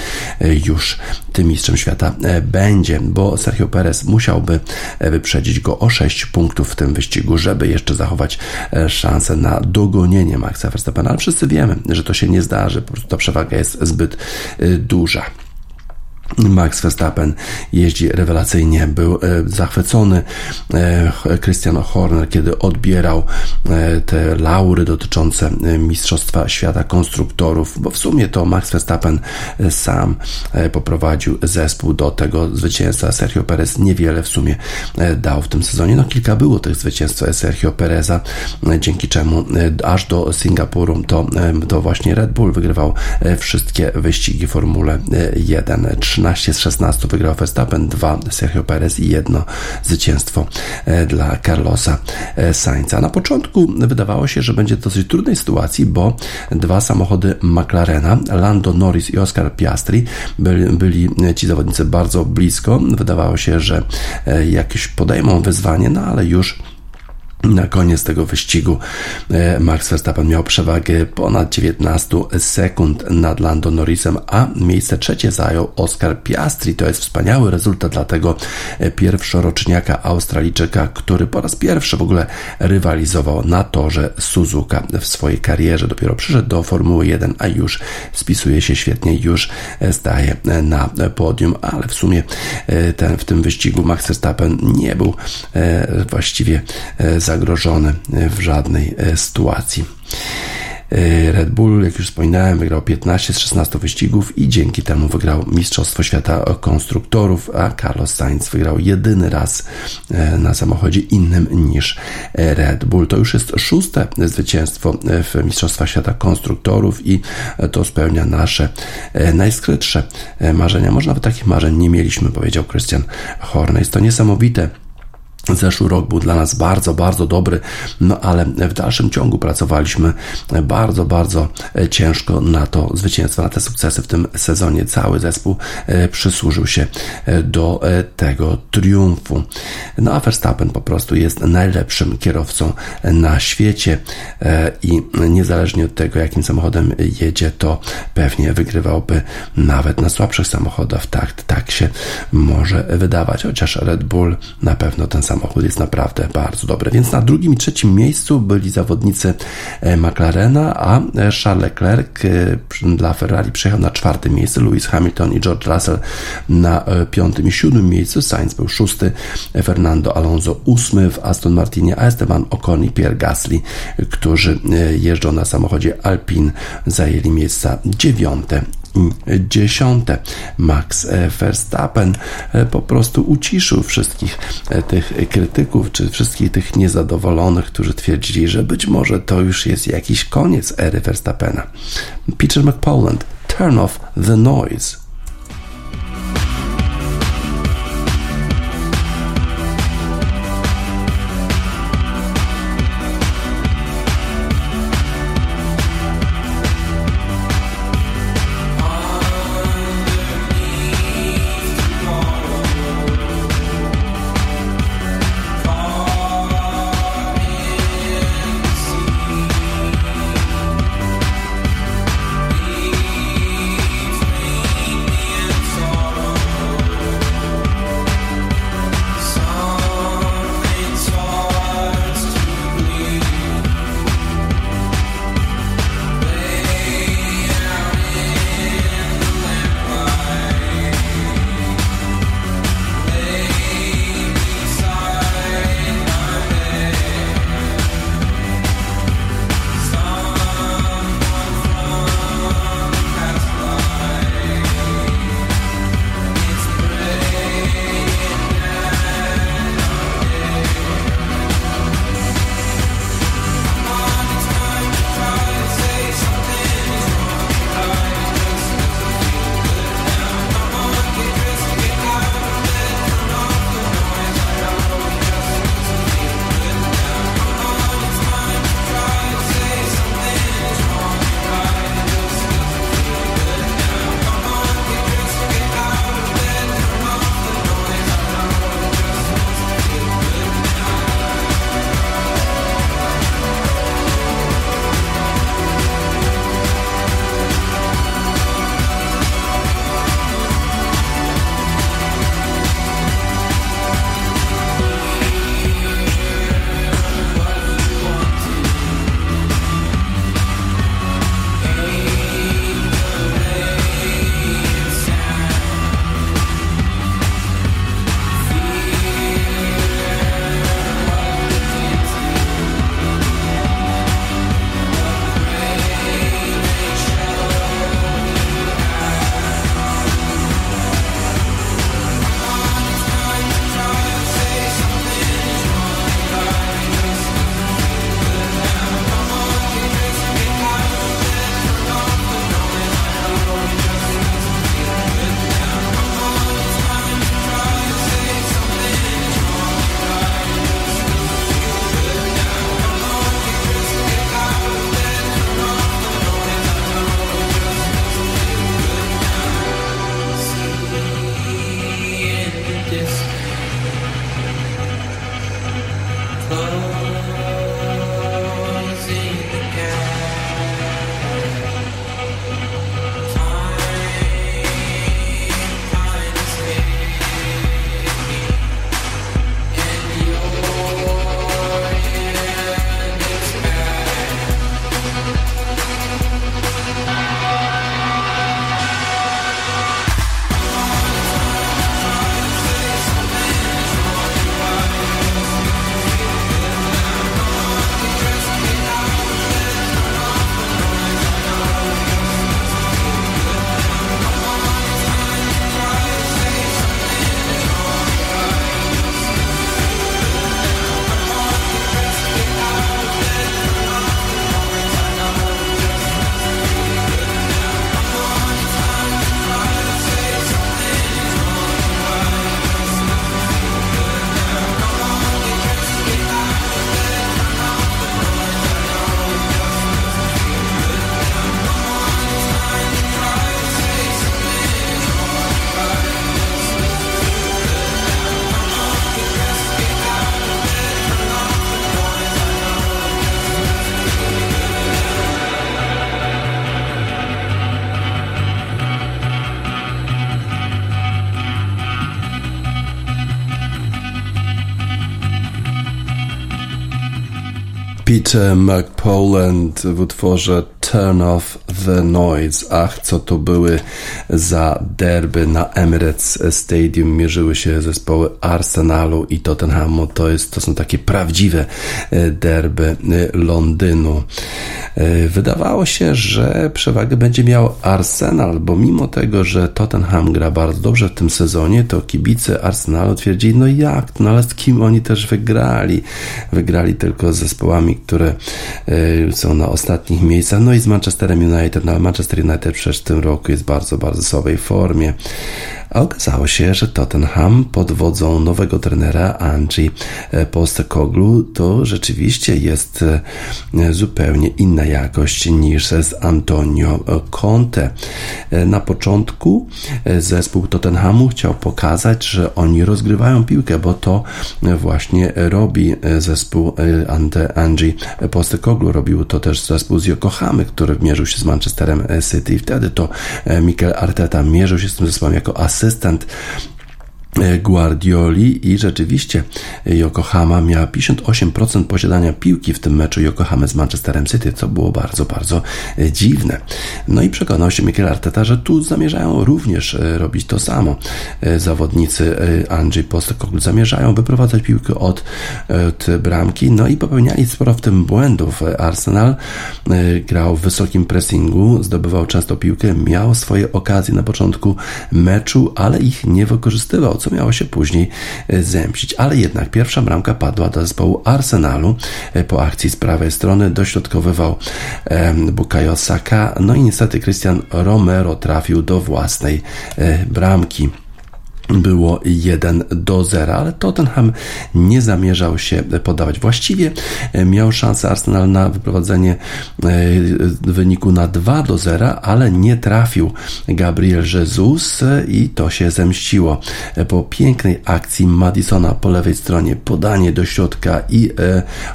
już tym mistrzem świata będzie, bo Sergio Perez musiałby wyprzedzić go o 6 punktów w tym wyścigu, żeby jeszcze zachować szansę na dogonienie Maxa Verstappena, ale wszyscy wiemy, że to się nie zdarzy, po prostu ta przewaga jest zbyt e, duża. Max Verstappen jeździ rewelacyjnie, był e, zachwycony e, Christian Horner, kiedy odbierał e, te laury dotyczące Mistrzostwa Świata Konstruktorów, bo w sumie to Max Verstappen sam poprowadził zespół do tego zwycięstwa. Sergio Perez niewiele w sumie dał w tym sezonie. No kilka było tych zwycięstw Sergio Pereza, dzięki czemu aż do Singapuru to, to właśnie Red Bull wygrywał wszystkie wyścigi Formule 1. 13 z 16 wygrał Verstappen, 2 Sergio Perez i jedno zwycięstwo dla Carlosa Sainza. Na początku wydawało się, że będzie dosyć trudnej sytuacji, bo dwa samochody McLarena, Lando Norris i Oscar Piastri, byli, byli ci zawodnicy bardzo blisko. Wydawało się, że jakieś podejmą wyzwanie, no ale już na koniec tego wyścigu e, Max Verstappen miał przewagę ponad 19 sekund nad Lando Norrisem, a miejsce trzecie zajął Oscar Piastri. To jest wspaniały rezultat dla tego e, pierwszoroczniaka Australijczyka, który po raz pierwszy w ogóle rywalizował na torze Suzuka w swojej karierze. Dopiero przyszedł do Formuły 1, a już spisuje się świetnie, już staje na podium, ale w sumie e, ten, w tym wyścigu Max Verstappen nie był właściwie za zagrożony w żadnej e, sytuacji. E, Red Bull, jak już wspominałem, wygrał 15 z 16 wyścigów i dzięki temu wygrał Mistrzostwo Świata Konstruktorów, a Carlos Sainz wygrał jedyny raz e, na samochodzie innym niż Red Bull. To już jest szóste zwycięstwo w Mistrzostwach Świata Konstruktorów i to spełnia nasze najskrytsze marzenia. Może nawet takich marzeń nie mieliśmy, powiedział Christian Horner. Jest to niesamowite Zeszły rok był dla nas bardzo, bardzo dobry, no ale w dalszym ciągu pracowaliśmy bardzo, bardzo ciężko na to zwycięstwo, na te sukcesy w tym sezonie. Cały zespół e, przysłużył się e, do e, tego triumfu. No a Verstappen po prostu jest najlepszym kierowcą na świecie i niezależnie od tego, jakim samochodem jedzie, to pewnie wygrywałby nawet na słabszych samochodach. Tak, tak się może wydawać, chociaż Red Bull na pewno ten samochód jest naprawdę bardzo dobry. Więc na drugim i trzecim miejscu byli zawodnicy e, McLarena, a e, Charles Leclerc e, dla Ferrari przejechał na czwartym miejscu, Lewis Hamilton i George Russell na piątym i siódmym miejscu, Sainz był szósty, Fernando Alonso ósmy w Aston Martinie, a Esteban Ocon i Pierre Gasly, którzy jeżdżą na samochodzie Alpine, zajęli miejsca dziewiąte dziesiąte. Max Verstappen e, po prostu uciszył wszystkich e, tych krytyków, czy wszystkich tych niezadowolonych, którzy twierdzili, że być może to już jest jakiś koniec ery Verstappena. Peter McPoland, turn off the noise. Peter McPoland w utworze Turn Off the Noise. Ach, co to były za derby na Emirates Stadium. Mierzyły się zespoły Arsenalu i Tottenhamu. To, jest, to są takie prawdziwe e, derby e, Londynu. E, wydawało się, że przewagę będzie miał Arsenal, bo mimo tego, że Tottenham gra bardzo dobrze w tym sezonie, to kibice Arsenalu twierdzili, no jak, no ale z kim oni też wygrali? Wygrali tylko z zespołami, które są na ostatnich miejscach. No i z Manchesterem United, no ale Manchester United przecież w tym roku jest bardzo, bardzo słabej formie. A okazało się, że Tottenham pod wodzą nowego trenera Angie Postekoglu to rzeczywiście jest e, zupełnie inna jakość niż z Antonio Conte. E, na początku e, zespół Tottenhamu chciał pokazać, że oni rozgrywają piłkę, bo to właśnie robi zespół Angie Postekoglu. Robił to też zespół z Yokohamy, który mierzył się z Manchesterem City. Wtedy to Mikel Arteta mierzył się z tym zespołem jako asystent Guardioli i rzeczywiście Yokohama miała 58% posiadania piłki w tym meczu Yokohamy z Manchesterem City, co było bardzo, bardzo e, dziwne. No i przekonał się Mikel Arteta, że tu zamierzają również e, robić to samo. Zawodnicy Andrzej Postecoglou zamierzają wyprowadzać piłkę od, od bramki, no i popełniali sporo w tym błędów. Arsenal grał w wysokim pressingu, zdobywał często piłkę, miał swoje okazje na początku meczu, ale ich nie wykorzystywał co miało się później e, zemścić. Ale jednak pierwsza bramka padła do zespołu Arsenalu. E, po akcji z prawej strony dośrodkowywał Bukayo Saka. No i niestety Christian Romero trafił do własnej e, bramki było 1 do 0, ale Tottenham nie zamierzał się podawać. Właściwie e, miał szansę Arsenal na wyprowadzenie e, wyniku na 2 do 0, ale nie trafił Gabriel Jesus i to się zemściło. E, po pięknej akcji Madisona po lewej stronie, podanie do środka i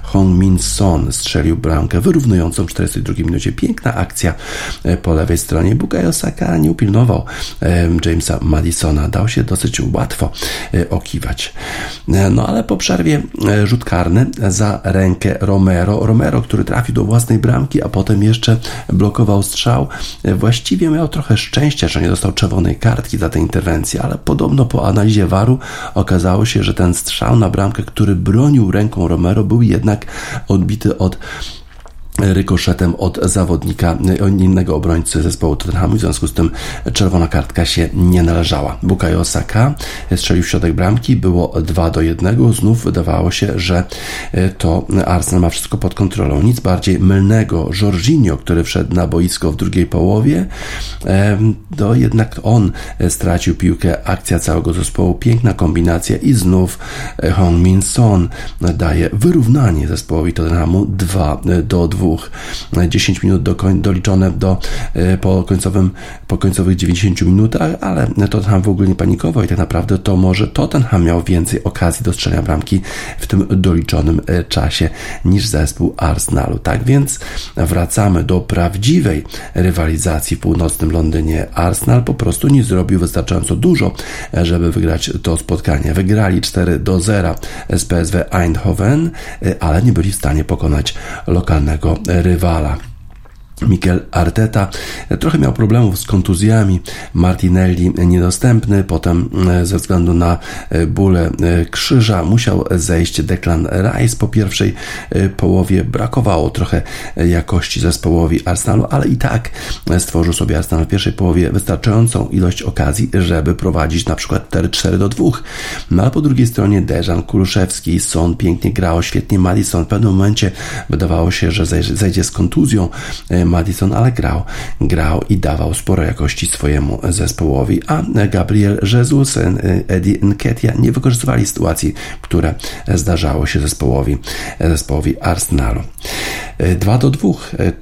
Hong Min Son strzelił bramkę wyrównującą w 42 minucie. Piękna akcja po lewej stronie. Bukayo Saka nie upilnował Jamesa Madisona. Dał się dosyć dosyć łatwo e, okiwać. E, no ale po przerwie e, rzut karny za rękę Romero. Romero, który trafił do własnej bramki, a potem jeszcze blokował strzał. Właściwie miał trochę szczęścia, że nie dostał czerwonej kartki za tę interwencję, ale podobno po analizie waru okazało się, że ten strzał na bramkę, który bronił ręką Romero, był jednak odbity od rykoszetem od zawodnika e, innego obrońcy zespołu Tottenhamu, w związku z tym czerwona kartka się nie należała. Bukayo Saka strzelił w środek bramki, było 2 do 1, znów wydawało się, że e, to Arsenal ma wszystko pod kontrolą. Nic bardziej mylnego. Jorginho, który wszedł na boisko w drugiej połowie, to jednak on stracił piłkę, akcja całego zespołu, piękna kombinacja i znów e, Hong Min Son daje wyrównanie zespołowi Tottenhamu 2 do 2 dwóch. 10 minut do koń, doliczone do, e, po, końcowym, po końcowych 90 minutach, ale Tottenham w ogóle nie panikował i tak naprawdę to może Tottenham miał więcej okazji do strzelania bramki w tym doliczonym e, czasie niż zespół Arsenalu. Tak więc wracamy do prawdziwej rywalizacji w północnym Londynie. Arsenal po prostu nie zrobił wystarczająco dużo, e, żeby wygrać to spotkanie. Wygrali 4 do 0 z PSW Eindhoven, ale nie byli w stanie pokonać lokalnego rywala. Mikel Arteta trochę miał problemów z kontuzjami. Martinelli niedostępny, potem e, ze względu na e, bóle e, krzyża musiał zejść Declan Rice po pierwszej połowie. Brakowało trochę jakości zespołowi Arsenalu, ale i tak stworzył sobie Arsenal w pierwszej połowie wystarczającą ilość okazji, żeby prowadzić na przykład 4-4 do 2. No po drugiej stronie Dejan Kuluszewski, Son pięknie grał, świetnie Madison. W pewnym momencie wydawało się, że zejdzie z kontuzją Madison, ale grał, grał i dawał sporo jakości swojemu zespołowi, a Gabriel Jesus, Eddie Nketiah nie wykorzystywali sytuacji, które zdarzało się zespołowi, zespołowi Arsenalu. 2 do 2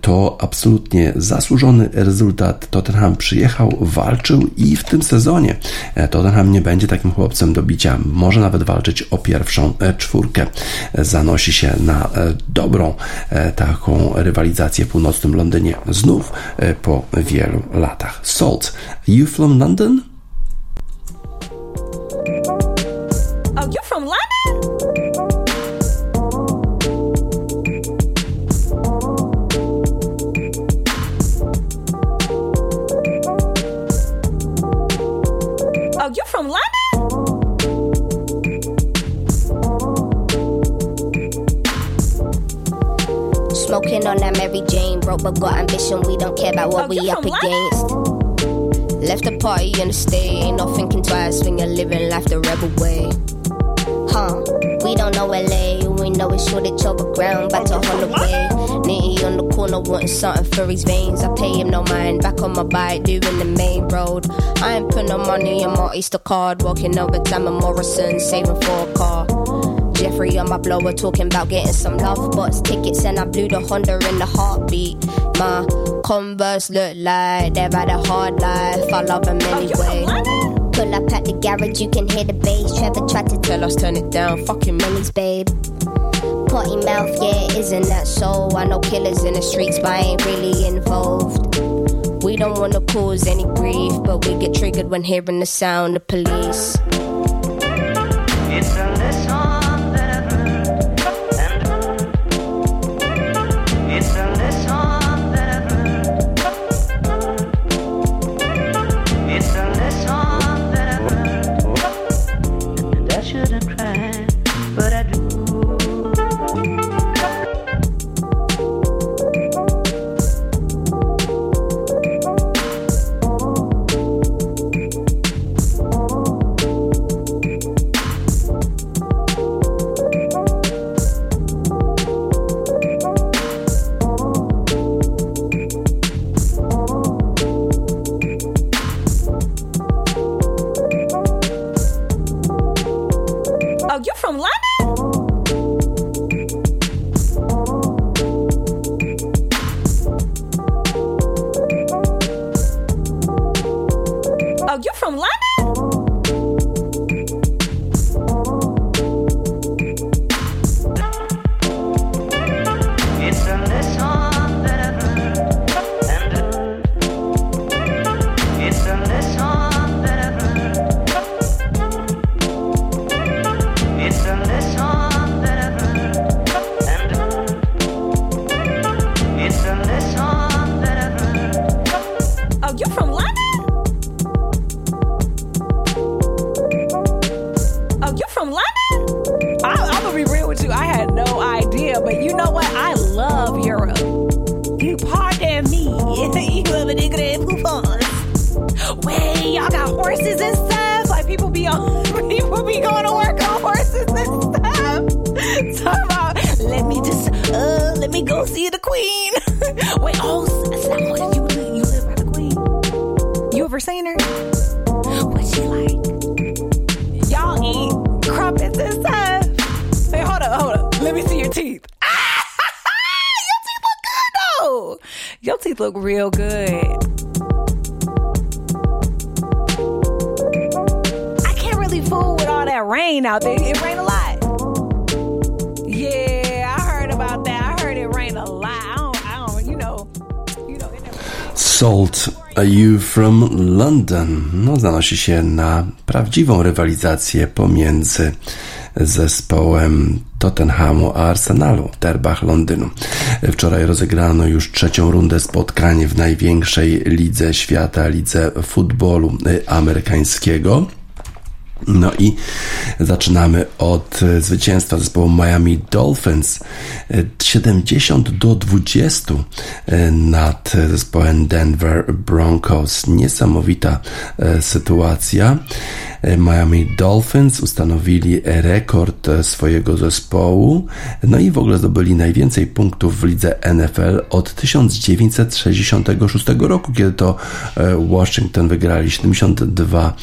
to absolutnie zasłużony rezultat. Tottenham przyjechał, walczył i w tym sezonie Tottenham nie będzie takim chłopcem do bicia. Może nawet walczyć o pierwszą czwórkę. Zanosi się na dobrą taką rywalizację w północnym Londynie znów e, po wielu latach. Salt, you from London? Got ambition. We don't care about what Oh, we up against. Left the party in the state, ain't no thinking twice when you're living life the rebel way. Huh? We don't know LA, we know it's shortage over ground, back to Holloway. Nitty on the corner wanting something for his veins. I pay him no mind, back on my bike, doing the main road. I ain't put no money in my Easter card, walking over Sam and Morrison, saving for a car. Jeffrey on my blower talking about getting some love box tickets and I blew the Honda in the heartbeat. My Converse look like they've had a hard life. I love them anyway. Pull up at the garage, you can hear the bass. Trevor tried to tell us turn it down. Fucking minis, babe. Potty mouth, yeah, isn't that so? I know killers in the streets, but I ain't really involved. We don't wanna cause any grief, but we get triggered when hearing the sound of police. Are you from London? No, zanosi się na prawdziwą rywalizację pomiędzy zespołem Tottenhamu a Arsenalu w derbach Londynu. Wczoraj rozegrano już trzecią rundę spotkań w największej lidze świata, lidze futbolu amerykańskiego. No i zaczynamy od e, zwycięstwa zespołu Miami Dolphins e, 70 do 20 e, nad zespołem Denver Broncos. Niesamowita e, sytuacja. E, Miami Dolphins ustanowili rekord e, swojego zespołu, no i w ogóle zdobyli najwięcej punktów w lidze NFL od 1966 roku, kiedy to e, Washington wygrali 72,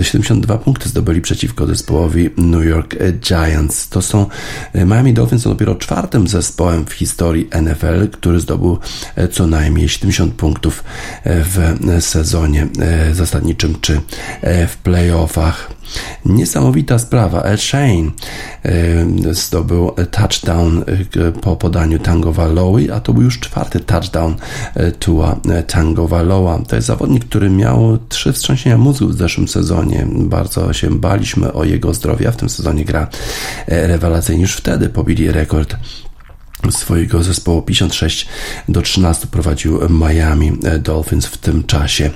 e, 72 punkty zdobyli przeciwko zespołowi New York Giants. To są e, Miami Dolphins są dopiero czwartym zespołem w historii NFL, który zdobył e, co najmniej 70 punktów e, w sezonie zasadniczym czy w playoffach. Niesamowita sprawa. Ed Shane e, zdobył touchdown e, po podaniu Tango Valowi, a to był już czwarty touchdown e, Tua Tango Valoa. To jest zawodnik, który miał trzy wstrząsienia mózgu w zeszłym sezonie. Bardzo się baliśmy o jego zdrowie, a w tym sezonie gra rewelacyjnie. Już wtedy pobili rekord swojego zespołu 56 do 13 prowadził Miami Dolphins w tym czasie.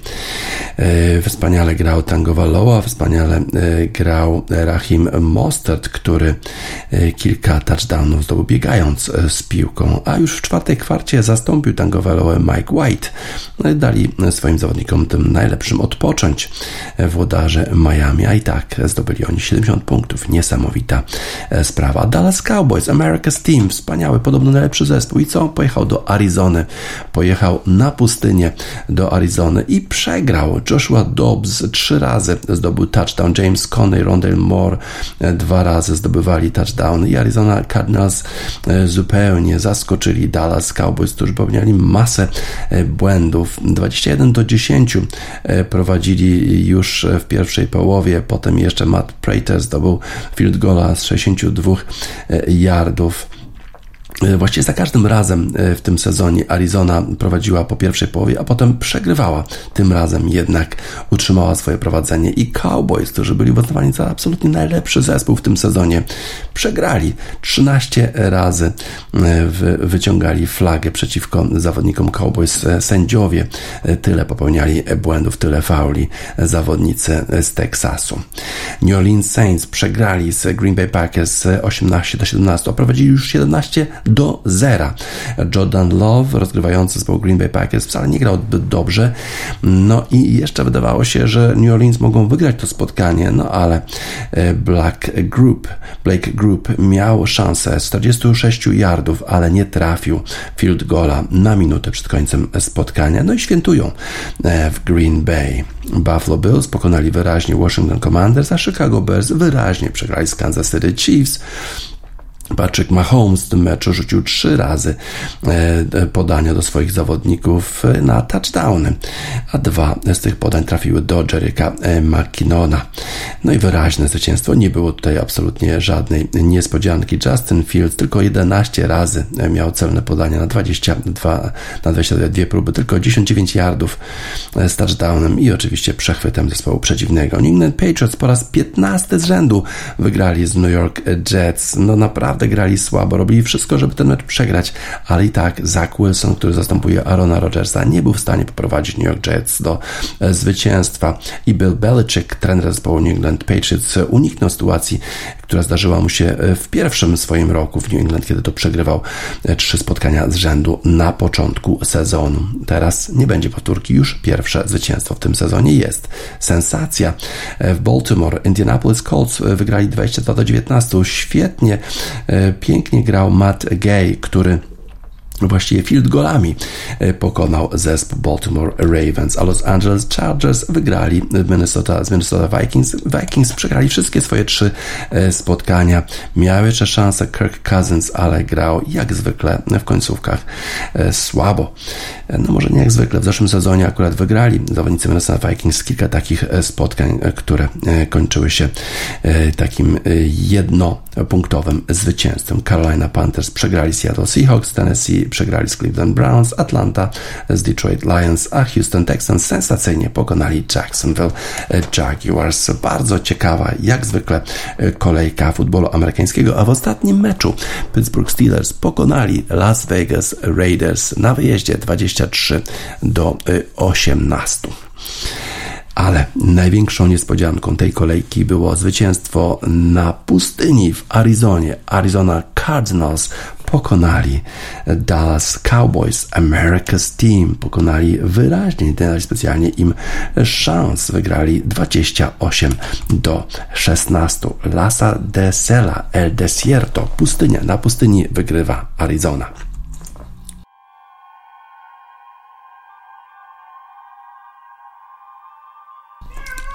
E, wspaniale grał Tango Valoa, wspaniale e, grał Rahim Mostert, który e, kilka touchdownów zdobył biegając z piłką, a już w czwartej kwarcie zastąpił Tango Valoa Mike White. No dali swoim zawodnikom tym najlepszym odpocząć włodarze Miami, a i tak zdobyli oni 70 punktów. Niesamowita sprawa. Dallas Cowboys, America's Team, wspaniały, podobno najlepszy zespół. I co? Pojechał do Arizony. Pojechał na pustynię do Arizony i przegrał. Joshua Dobbs trzy razy zdobył touchdown. James Conner, Rondell Moore dwa razy zdobywali touchdown. I Arizona Cardinals e, zupełnie zaskoczyli Dallas Cowboys, którzy popełniali masę e, błędów. 21 do 10 e, prowadzili już w pierwszej połowie. Potem jeszcze Matt Prater zdobył field goala z 62 yardów. E, właściwie za każdym razem e, w tym sezonie Arizona prowadziła po pierwszej połowie, a potem przegrywała. Tym razem jednak utrzymała swoje prowadzenie i Cowboys, którzy byli uznawani za absolutnie najlepszy zespół w tym sezonie, przegrali 13 razy, e, wyciągali flagę przeciwko zawodnikom Cowboys. Sędziowie tyle popełniali błędów, tyle fauli zawodnicy z Teksasu. New Orleans Saints przegrali z Green Bay Packers 18 do 17, a prowadzili już 17 do zera. Jordan Love, rozgrywający zespołu Green Bay Packers, wcale nie grał dobrze. No i jeszcze wydawało się, że New Orleans mogą wygrać to spotkanie, no ale e, Black Group, Blake Group miał szansę 46 yardów, ale nie trafił field goala na minutę przed końcem spotkania. No i świętują e, w Green Bay. Buffalo Bills pokonali wyraźnie Washington Commanders, a Chicago Bears wyraźnie przegrali z Kansas City Chiefs. Patrick Mahomes w tym meczu rzucił trzy razy e, podania do swoich zawodników na touchdowny, a dwa z tych podań trafiły do Jerryka e, McKinnona. No i wyraźne zwycięstwo. Nie było tutaj absolutnie żadnej niespodzianki. Justin Fields tylko 11 razy miał celne podania na 22, na 22 próby, tylko 19 yardów e, z touchdownem i oczywiście przechwytem zespołu przeciwnego. New England Patriots po raz 15 z rzędu wygrali z New York Jets. No naprawdę naprawdę grali słabo, robili wszystko, żeby ten mecz przegrać, ale i tak Zach Wilson, który zastępuje Arona Rodgersa, nie był w stanie poprowadzić New York Jets do e, zwycięstwa i Bill Belichick, trener zespołu New England Patriots, uniknął sytuacji, która zdarzyła mu się e, w pierwszym swoim roku w New England, kiedy to przegrywał e, trzy spotkania z rzędu na początku sezonu. Teraz nie będzie powtórki, już pierwsze zwycięstwo w tym sezonie jest. Sensacja w Baltimore. Indianapolis Colts wygrali 22 do 19. Świetnie E, pięknie grał Matt Gay, który właściwie field golami e, pokonał zespół Baltimore Ravens, a Los Angeles Chargers wygrali Minnesota, z Minnesota Vikings. Vikings przegrali wszystkie swoje trzy e, spotkania. Miały jeszcze szansę Kirk Cousins, ale grał jak zwykle w końcówkach e, słabo. No może nie jak zwykle, w zeszłym sezonie akurat wygrali zawodnicy Minnesota Vikings kilka takich spotkań, które kończyły się takim jednopunktowym zwycięstwem. Carolina Panthers przegrali Seattle Seahawks, Tennessee przegrali z Cleveland Browns, Atlanta z Detroit Lions, a Houston Texans sensacyjnie pokonali Jacksonville Jaguars. Bardzo ciekawa, jak zwykle, kolejka futbolu amerykańskiego, a w ostatnim meczu Pittsburgh Steelers pokonali Las Vegas Raiders na wyjeździe 23 do 18. Ale największą niespodzianką tej kolejki było zwycięstwo na pustyni w Arizonie. Arizona Cardinals pokonali Dallas Cowboys, America's Team. Pokonali wyraźnie, nie dali specjalnie im szans. Wygrali 28 do 16. Lasa de Sela, El Desierto, pustynia. Na pustyni wygrywa Arizona.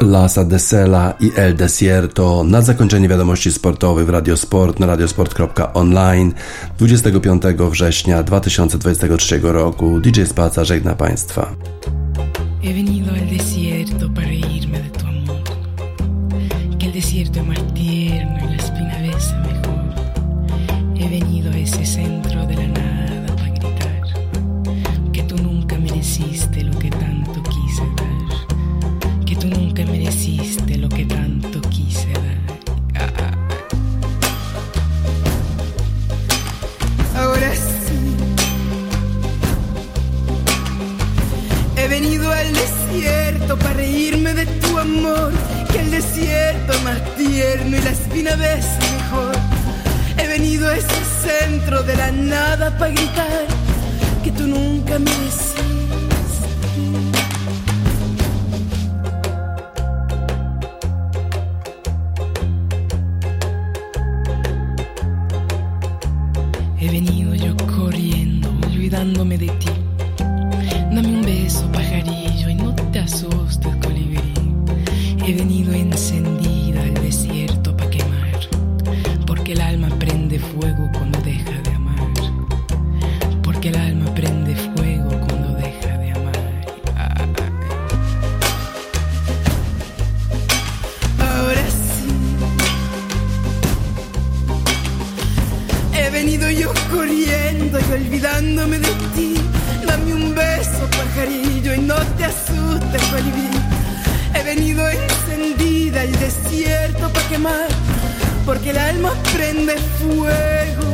Lasa de Sela i El Desierto. Na zakończenie wiadomości sportowych w Radiosport na radiosport.online 25 września 2023 roku. DJ Spaca żegna Państwa. Al desierto porque el alma prende fuego.